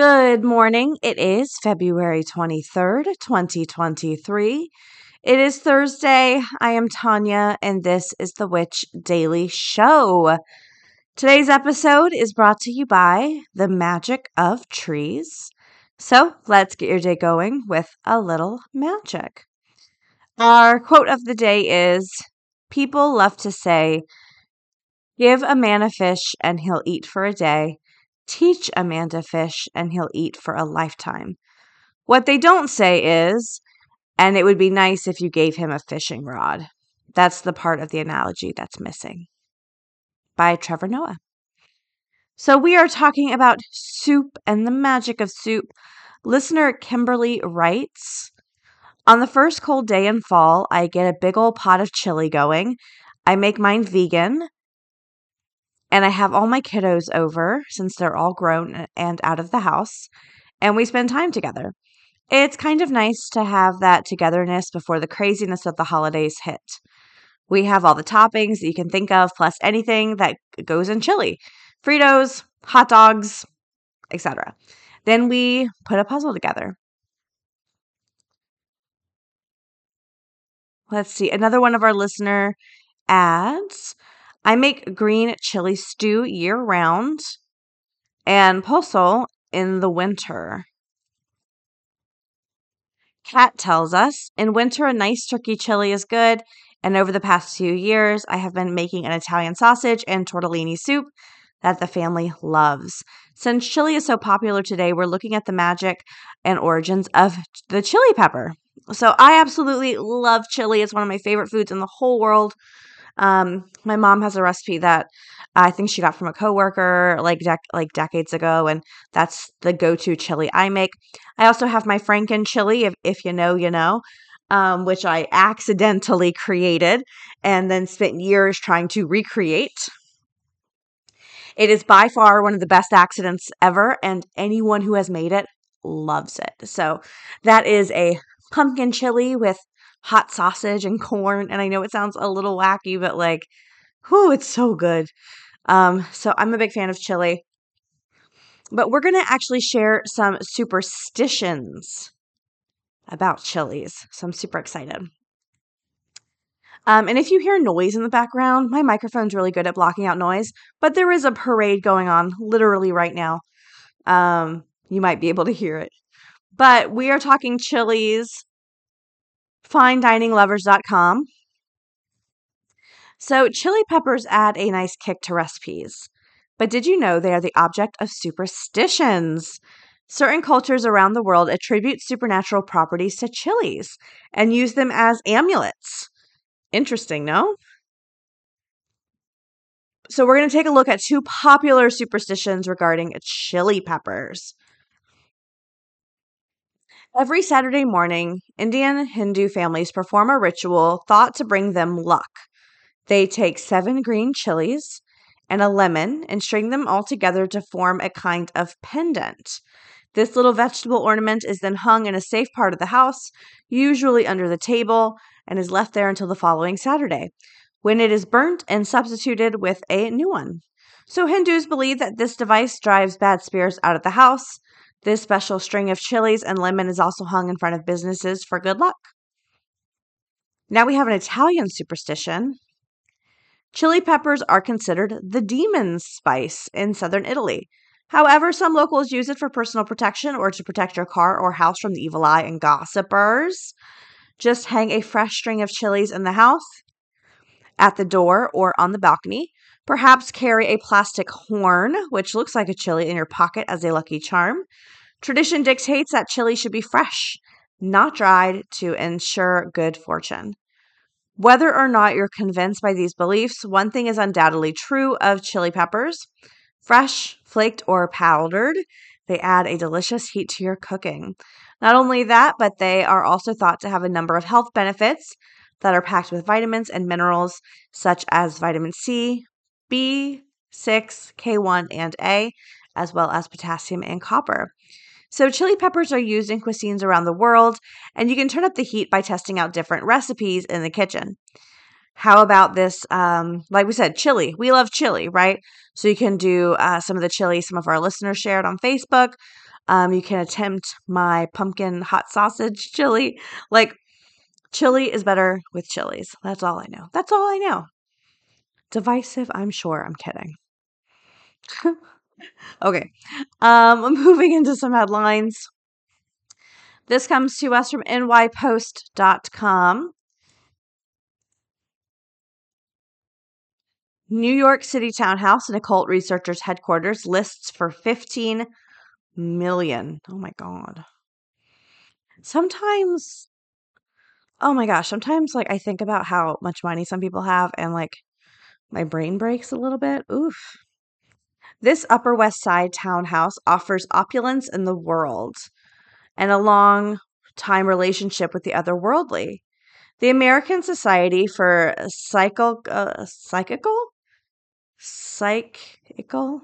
Good morning. It is February 23rd, 2023. It is Thursday. I am Tanya, and this is the Witch Daily Show. Today's episode is brought to you by the magic of trees. So let's get your day going with a little magic. Our quote of the day is People love to say, Give a man a fish and he'll eat for a day Teach a man to fish, and he'll eat for a lifetime. What they don't say is, and it would be nice if you gave him a fishing rod. That's the part of the analogy that's missing. By Trevor Noah. So, we are talking about soup and the magic of soup. Listener Kimberly writes On the first cold day in fall, I get a big old pot of chili going. I make mine vegan and I have all my kiddos over since they're all grown and out of the house, and we spend time together. It's kind of nice to have that togetherness before the craziness of the holidays hit. We have all the toppings that you can think of, plus anything that goes in chili Fritos, hot dogs, etc. Then we put a puzzle together. Let's see. Another one of our listener ads I make green chili stew year round and pozole in the winter. Kat tells us in winter, a nice turkey chili is good. And over the past few years, I have been making an Italian sausage and tortellini soup that the family loves. Since chili is so popular today, we're looking at the magic and origins of the chili pepper. So I absolutely love chili. It's one of my favorite foods in the whole world. Um, my mom has a recipe that I think she got from a coworker like dec- like decades ago, and that's the go-to chili I make. I also have my Franken chili, if if you know, you know, um, which I accidentally created and then spent years trying to recreate. It is by far one of the best accidents ever, and anyone who has made it loves it. So that is a pumpkin chili with hot sausage and corn. And I know it sounds a little wacky, but like, whew, it's so good. Um, so I'm a big fan of chili. But we're going to actually share some superstitions about chilies. So I'm super excited. Um, and if you hear noise in the background, my microphone's really good at blocking out noise, but there is a parade going on literally right now. Um, you might be able to hear it. But we are talking chilies finedininglovers.com. So, chili peppers add a nice kick to recipes. But did you know they are the object of superstitions? Certain cultures around the world attribute supernatural properties to chilies and use them as amulets. Interesting, no? So, we're going to take a look at two popular superstitions regarding chili peppers. Every Saturday morning, Indian Hindu families perform a ritual thought to bring them luck. They take seven green chilies and a lemon and string them all together to form a kind of pendant. This little vegetable ornament is then hung in a safe part of the house, usually under the table, and is left there until the following Saturday, when it is burnt and substituted with a new one. So Hindus believe that this device drives bad spirits out of the house this special string of chilies and lemon is also hung in front of businesses for good luck. Now we have an Italian superstition. Chili peppers are considered the demon's spice in southern Italy. However, some locals use it for personal protection or to protect your car or house from the evil eye and gossipers. Just hang a fresh string of chilies in the house, at the door, or on the balcony. Perhaps carry a plastic horn, which looks like a chili, in your pocket as a lucky charm. Tradition dictates that chili should be fresh, not dried, to ensure good fortune. Whether or not you're convinced by these beliefs, one thing is undoubtedly true of chili peppers fresh, flaked, or powdered. They add a delicious heat to your cooking. Not only that, but they are also thought to have a number of health benefits that are packed with vitamins and minerals such as vitamin C, B6, K1, and A, as well as potassium and copper. So, chili peppers are used in cuisines around the world, and you can turn up the heat by testing out different recipes in the kitchen. How about this? Um, like we said, chili. We love chili, right? So, you can do uh, some of the chili some of our listeners shared on Facebook. Um, you can attempt my pumpkin hot sausage chili. Like, chili is better with chilies. That's all I know. That's all I know. Divisive, I'm sure. I'm kidding. okay. Um, moving into some headlines. This comes to us from nypost.com. New York City townhouse in occult researchers headquarters lists for 15 million. Oh my god. Sometimes oh my gosh, sometimes like I think about how much money some people have and like my brain breaks a little bit. Oof. This Upper West Side townhouse offers opulence in the world and a long time relationship with the otherworldly. The American Society for Psycho, uh, Psychical? Psychical?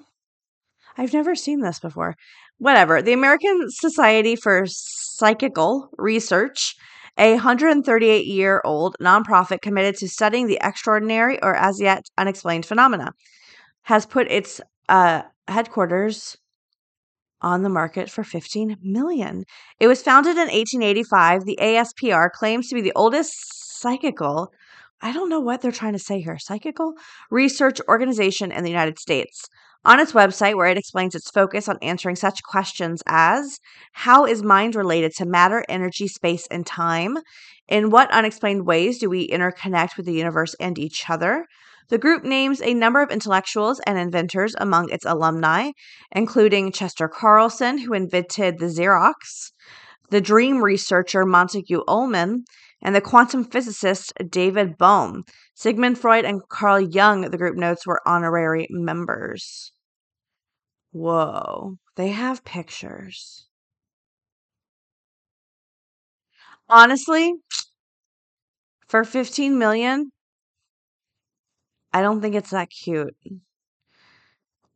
I've never seen this before. Whatever. The American Society for Psychical Research, a 138 year old nonprofit committed to studying the extraordinary or as yet unexplained phenomena, has put its uh, headquarters on the market for 15 million. It was founded in 1885. The ASPR claims to be the oldest psychical I don't know what they're trying to say here. Psychical research organization in the United States. On its website, where it explains its focus on answering such questions as How is mind related to matter, energy, space, and time? In what unexplained ways do we interconnect with the universe and each other? The group names a number of intellectuals and inventors among its alumni, including Chester Carlson, who invented the Xerox, the dream researcher Montague Ullman, and the quantum physicist David Bohm. Sigmund Freud and Carl Jung, the group notes, were honorary members. Whoa, they have pictures. Honestly, for 15 million, I don't think it's that cute.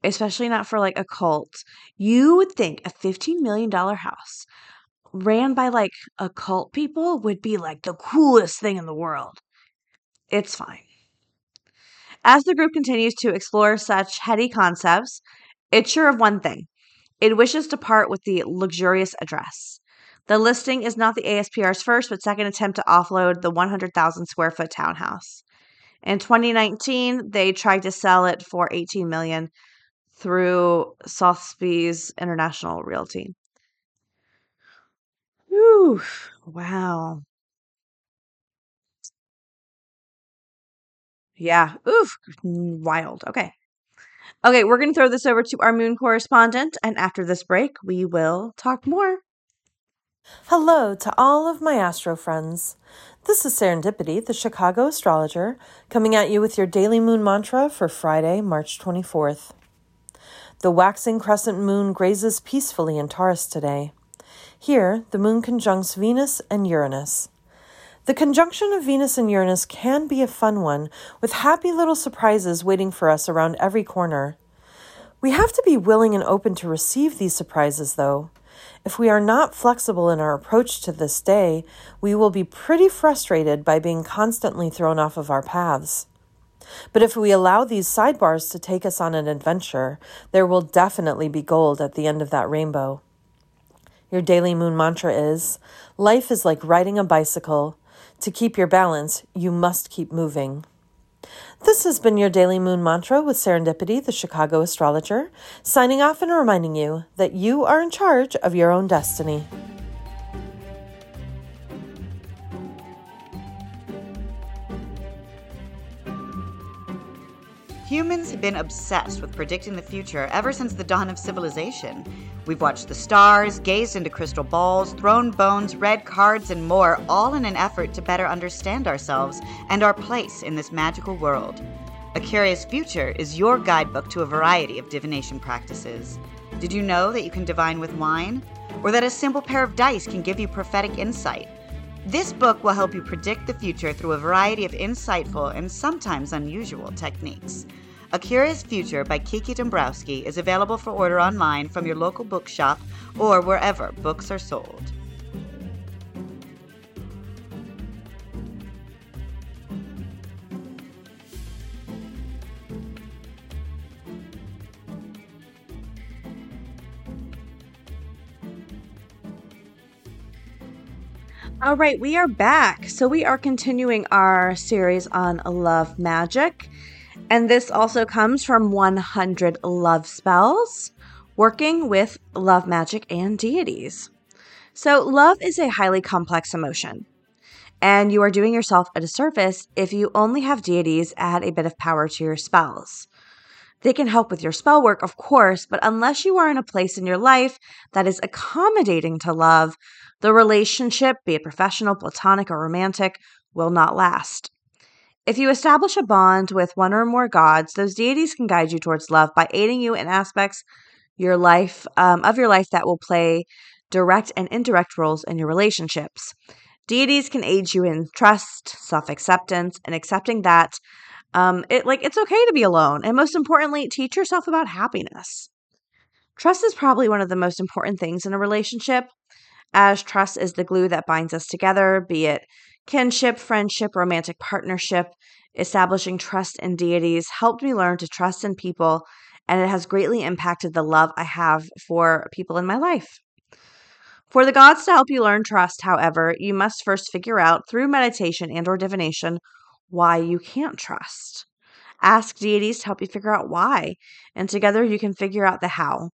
Especially not for like a cult. You would think a $15 million house ran by like occult people would be like the coolest thing in the world. It's fine. As the group continues to explore such heady concepts, it's sure of one thing it wishes to part with the luxurious address. The listing is not the ASPR's first but second attempt to offload the 100,000 square foot townhouse. In 2019, they tried to sell it for 18 million through Sotheby's International Realty. Whew, wow. Yeah, oof, wild. Okay. Okay, we're going to throw this over to our moon correspondent, and after this break, we will talk more. Hello to all of my astro friends. This is Serendipity, the Chicago astrologer, coming at you with your daily moon mantra for Friday, March 24th. The waxing crescent moon grazes peacefully in Taurus today. Here, the moon conjuncts Venus and Uranus. The conjunction of Venus and Uranus can be a fun one, with happy little surprises waiting for us around every corner. We have to be willing and open to receive these surprises, though. If we are not flexible in our approach to this day, we will be pretty frustrated by being constantly thrown off of our paths. But if we allow these sidebars to take us on an adventure, there will definitely be gold at the end of that rainbow. Your daily moon mantra is Life is like riding a bicycle. To keep your balance, you must keep moving. This has been your daily moon mantra with Serendipity, the Chicago astrologer, signing off and reminding you that you are in charge of your own destiny. Humans have been obsessed with predicting the future ever since the dawn of civilization. We've watched the stars, gazed into crystal balls, thrown bones, read cards, and more, all in an effort to better understand ourselves and our place in this magical world. A Curious Future is your guidebook to a variety of divination practices. Did you know that you can divine with wine? Or that a simple pair of dice can give you prophetic insight? This book will help you predict the future through a variety of insightful and sometimes unusual techniques. A Curious Future by Kiki Dombrowski is available for order online from your local bookshop or wherever books are sold. All right, we are back. So, we are continuing our series on love magic. And this also comes from 100 Love Spells, working with love magic and deities. So, love is a highly complex emotion. And you are doing yourself a disservice if you only have deities add a bit of power to your spells. They can help with your spell work, of course, but unless you are in a place in your life that is accommodating to love, the relationship, be it professional, platonic, or romantic, will not last. If you establish a bond with one or more gods, those deities can guide you towards love by aiding you in aspects your life um, of your life that will play direct and indirect roles in your relationships. Deities can aid you in trust, self-acceptance, and accepting that um, it like it's okay to be alone, and most importantly, teach yourself about happiness. Trust is probably one of the most important things in a relationship as trust is the glue that binds us together, be it kinship, friendship, romantic partnership. Establishing trust in deities helped me learn to trust in people, and it has greatly impacted the love I have for people in my life. For the gods to help you learn trust, however, you must first figure out through meditation and or divination why you can't trust. Ask deities to help you figure out why, and together you can figure out the how.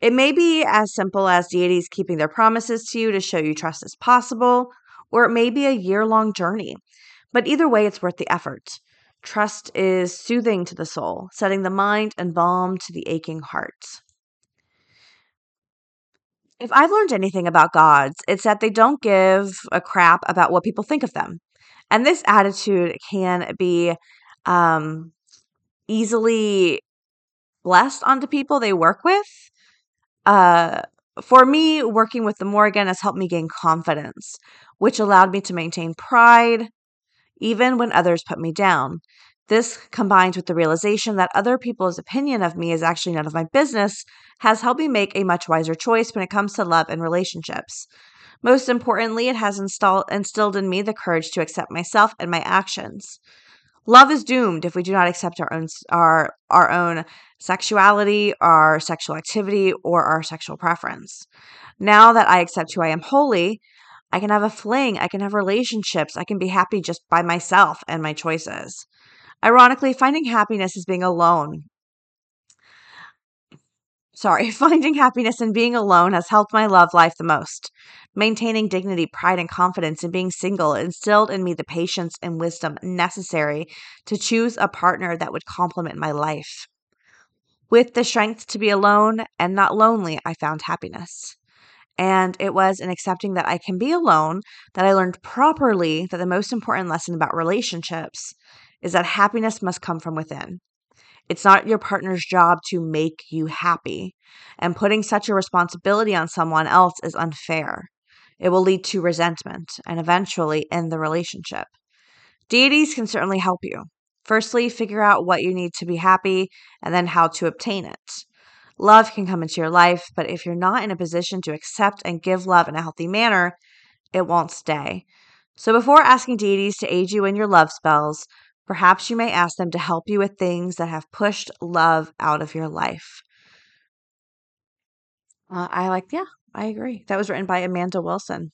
It may be as simple as deities keeping their promises to you to show you trust is possible, or it may be a year long journey. But either way, it's worth the effort. Trust is soothing to the soul, setting the mind and balm to the aching heart. If I've learned anything about gods, it's that they don't give a crap about what people think of them. And this attitude can be um, easily blessed onto people they work with uh, for me, working with the Morrigan has helped me gain confidence, which allowed me to maintain pride even when others put me down. This, combined with the realization that other people's opinion of me is actually none of my business, has helped me make a much wiser choice when it comes to love and relationships. Most importantly, it has installed, instilled in me the courage to accept myself and my actions. Love is doomed if we do not accept our own our our own sexuality, our sexual activity, or our sexual preference. Now that I accept who I am wholly, I can have a fling, I can have relationships, I can be happy just by myself and my choices. Ironically, finding happiness is being alone sorry, finding happiness in being alone has helped my love life the most. Maintaining dignity, pride, and confidence in being single instilled in me the patience and wisdom necessary to choose a partner that would complement my life. With the strength to be alone and not lonely, I found happiness. And it was in accepting that I can be alone that I learned properly that the most important lesson about relationships is that happiness must come from within. It's not your partner's job to make you happy. And putting such a responsibility on someone else is unfair. It will lead to resentment and eventually end the relationship. Deities can certainly help you. Firstly, figure out what you need to be happy and then how to obtain it. Love can come into your life, but if you're not in a position to accept and give love in a healthy manner, it won't stay. So before asking deities to aid you in your love spells, Perhaps you may ask them to help you with things that have pushed love out of your life. Uh, I like, yeah, I agree. That was written by Amanda Wilson.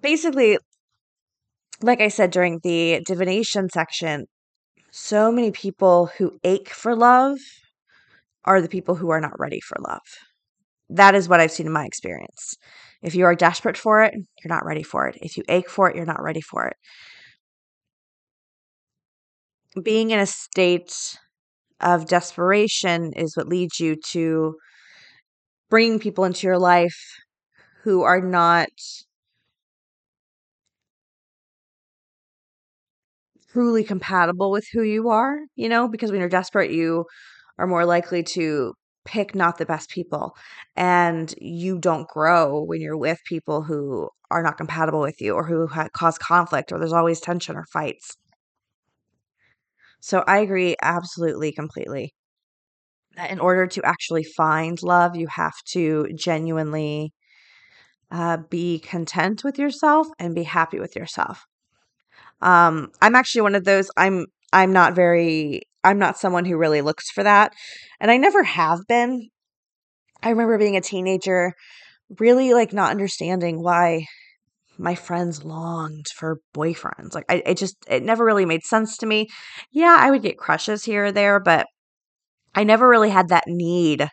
Basically, like I said during the divination section, so many people who ache for love are the people who are not ready for love. That is what I've seen in my experience. If you are desperate for it, you're not ready for it. If you ache for it, you're not ready for it. being in a state of desperation is what leads you to bringing people into your life who are not truly compatible with who you are, you know, because when you're desperate, you are more likely to pick not the best people and you don't grow when you're with people who are not compatible with you or who ha- cause conflict or there's always tension or fights. So I agree absolutely completely that in order to actually find love, you have to genuinely uh, be content with yourself and be happy with yourself. Um, I'm actually one of those. I'm I'm not very. I'm not someone who really looks for that, and I never have been. I remember being a teenager, really like not understanding why my friends longed for boyfriends. Like I, it just it never really made sense to me. Yeah, I would get crushes here or there, but I never really had that need,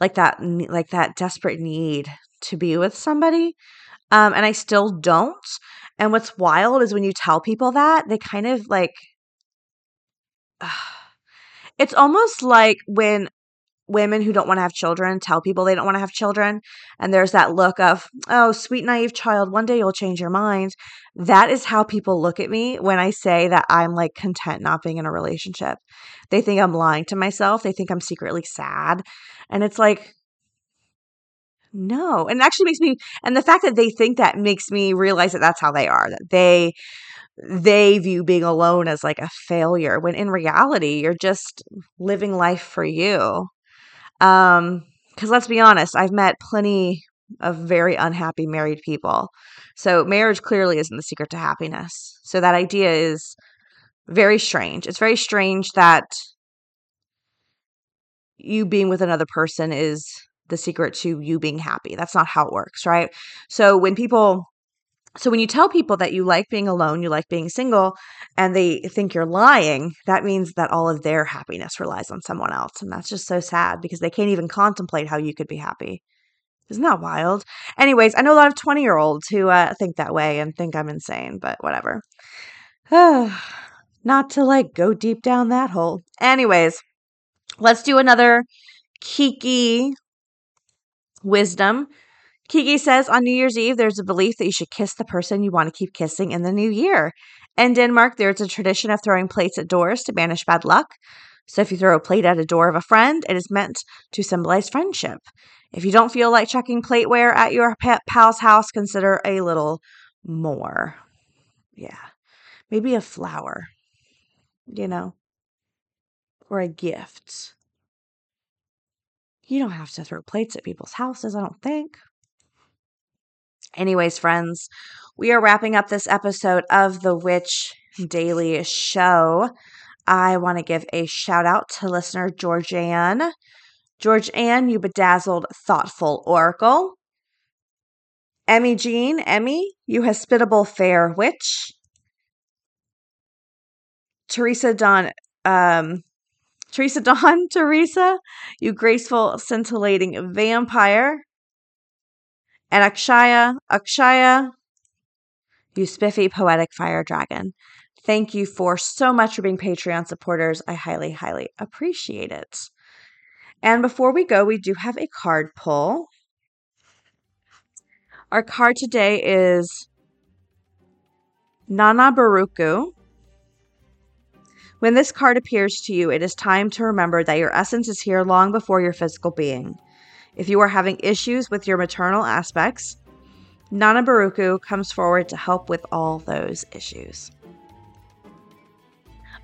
like that, like that desperate need to be with somebody. Um, and I still don't. And what's wild is when you tell people that, they kind of like, uh, it's almost like when women who don't want to have children tell people they don't want to have children. And there's that look of, oh, sweet, naive child, one day you'll change your mind. That is how people look at me when I say that I'm like content not being in a relationship. They think I'm lying to myself. They think I'm secretly sad. And it's like, no. And it actually makes me, and the fact that they think that makes me realize that that's how they are, that they, they view being alone as like a failure when in reality you're just living life for you um, because let's be honest, I've met plenty of very unhappy married people. So marriage clearly isn't the secret to happiness. So that idea is very strange. It's very strange that you being with another person is the secret to you being happy. That's not how it works, right? So when people so when you tell people that you like being alone, you like being single, and they think you're lying, that means that all of their happiness relies on someone else. And that's just so sad because they can't even contemplate how you could be happy. Isn't that wild? Anyways, I know a lot of 20 year olds who uh, think that way and think I'm insane, but whatever. Not to like go deep down that hole. Anyways, let's do another Kiki wisdom Kiki says on New Year's Eve, there's a belief that you should kiss the person you want to keep kissing in the new year. In Denmark, there's a tradition of throwing plates at doors to banish bad luck. So if you throw a plate at a door of a friend, it is meant to symbolize friendship. If you don't feel like chucking plateware at your pal's house, consider a little more. Yeah. Maybe a flower, you know, or a gift. You don't have to throw plates at people's houses, I don't think. Anyways, friends, we are wrapping up this episode of the Witch Daily Show. I want to give a shout out to listener George Ann. George Ann, you bedazzled, thoughtful oracle. Emmy Jean, Emmy, you hospitable, fair witch. Teresa Don, um, Teresa Don, Teresa, you graceful, scintillating vampire. And Akshaya, Akshaya, you spiffy poetic fire dragon. Thank you for so much for being Patreon supporters. I highly, highly appreciate it. And before we go, we do have a card pull. Our card today is Nana Buruku. When this card appears to you, it is time to remember that your essence is here long before your physical being. If you are having issues with your maternal aspects, Nana Buruku comes forward to help with all those issues.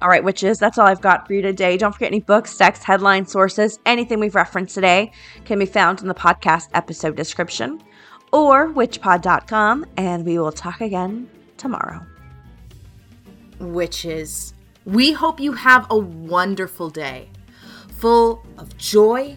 All right, witches, that's all I've got for you today. Don't forget any books, text, headline sources, anything we've referenced today can be found in the podcast episode description or witchpod.com, and we will talk again tomorrow. Witches, we hope you have a wonderful day full of joy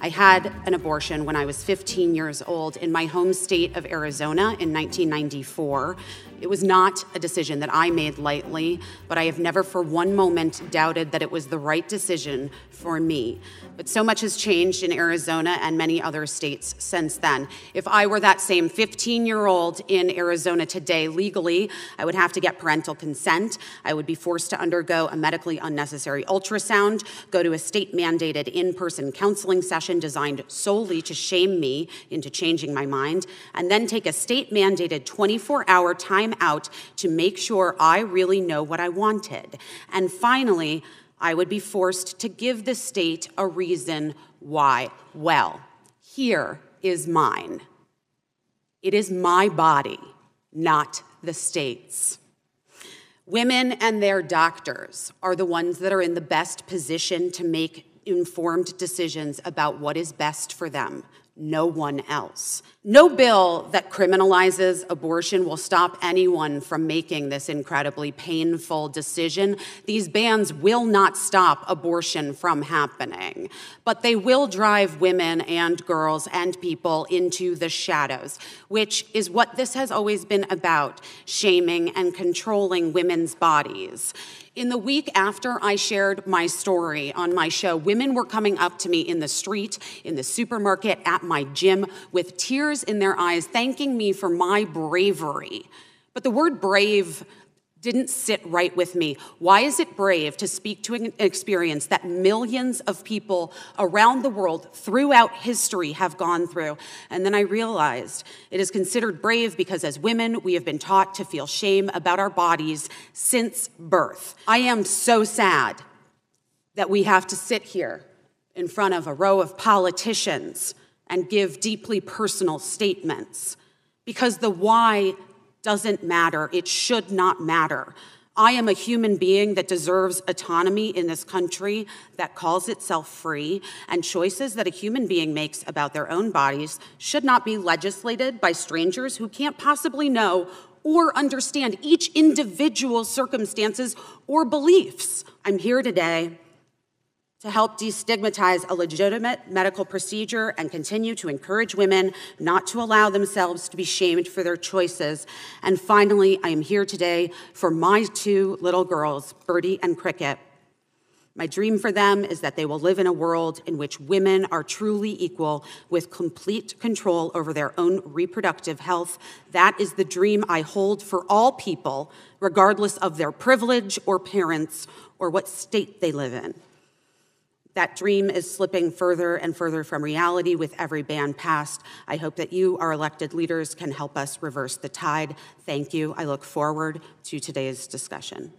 I had an abortion when I was 15 years old in my home state of Arizona in 1994. It was not a decision that I made lightly, but I have never for one moment doubted that it was the right decision for me. But so much has changed in Arizona and many other states since then. If I were that same 15 year old in Arizona today legally, I would have to get parental consent. I would be forced to undergo a medically unnecessary ultrasound, go to a state mandated in person counseling session designed solely to shame me into changing my mind, and then take a state mandated 24 hour time out to make sure I really know what I wanted. And finally, I would be forced to give the state a reason why. Well, here is mine. It is my body, not the state's. Women and their doctors are the ones that are in the best position to make informed decisions about what is best for them, no one else. No bill that criminalizes abortion will stop anyone from making this incredibly painful decision. These bans will not stop abortion from happening, but they will drive women and girls and people into the shadows, which is what this has always been about shaming and controlling women's bodies. In the week after I shared my story on my show, women were coming up to me in the street, in the supermarket, at my gym with tears in their eyes, thanking me for my bravery. But the word brave didn't sit right with me. Why is it brave to speak to an experience that millions of people around the world throughout history have gone through? And then I realized it is considered brave because as women, we have been taught to feel shame about our bodies since birth. I am so sad that we have to sit here in front of a row of politicians and give deeply personal statements because the why doesn't matter. It should not matter. I am a human being that deserves autonomy in this country that calls itself free, and choices that a human being makes about their own bodies should not be legislated by strangers who can't possibly know or understand each individual's circumstances or beliefs. I'm here today to help destigmatize a legitimate medical procedure and continue to encourage women not to allow themselves to be shamed for their choices. And finally, I am here today for my two little girls, Birdie and Cricket. My dream for them is that they will live in a world in which women are truly equal with complete control over their own reproductive health. That is the dream I hold for all people, regardless of their privilege or parents or what state they live in. That dream is slipping further and further from reality with every ban passed. I hope that you, our elected leaders, can help us reverse the tide. Thank you. I look forward to today's discussion.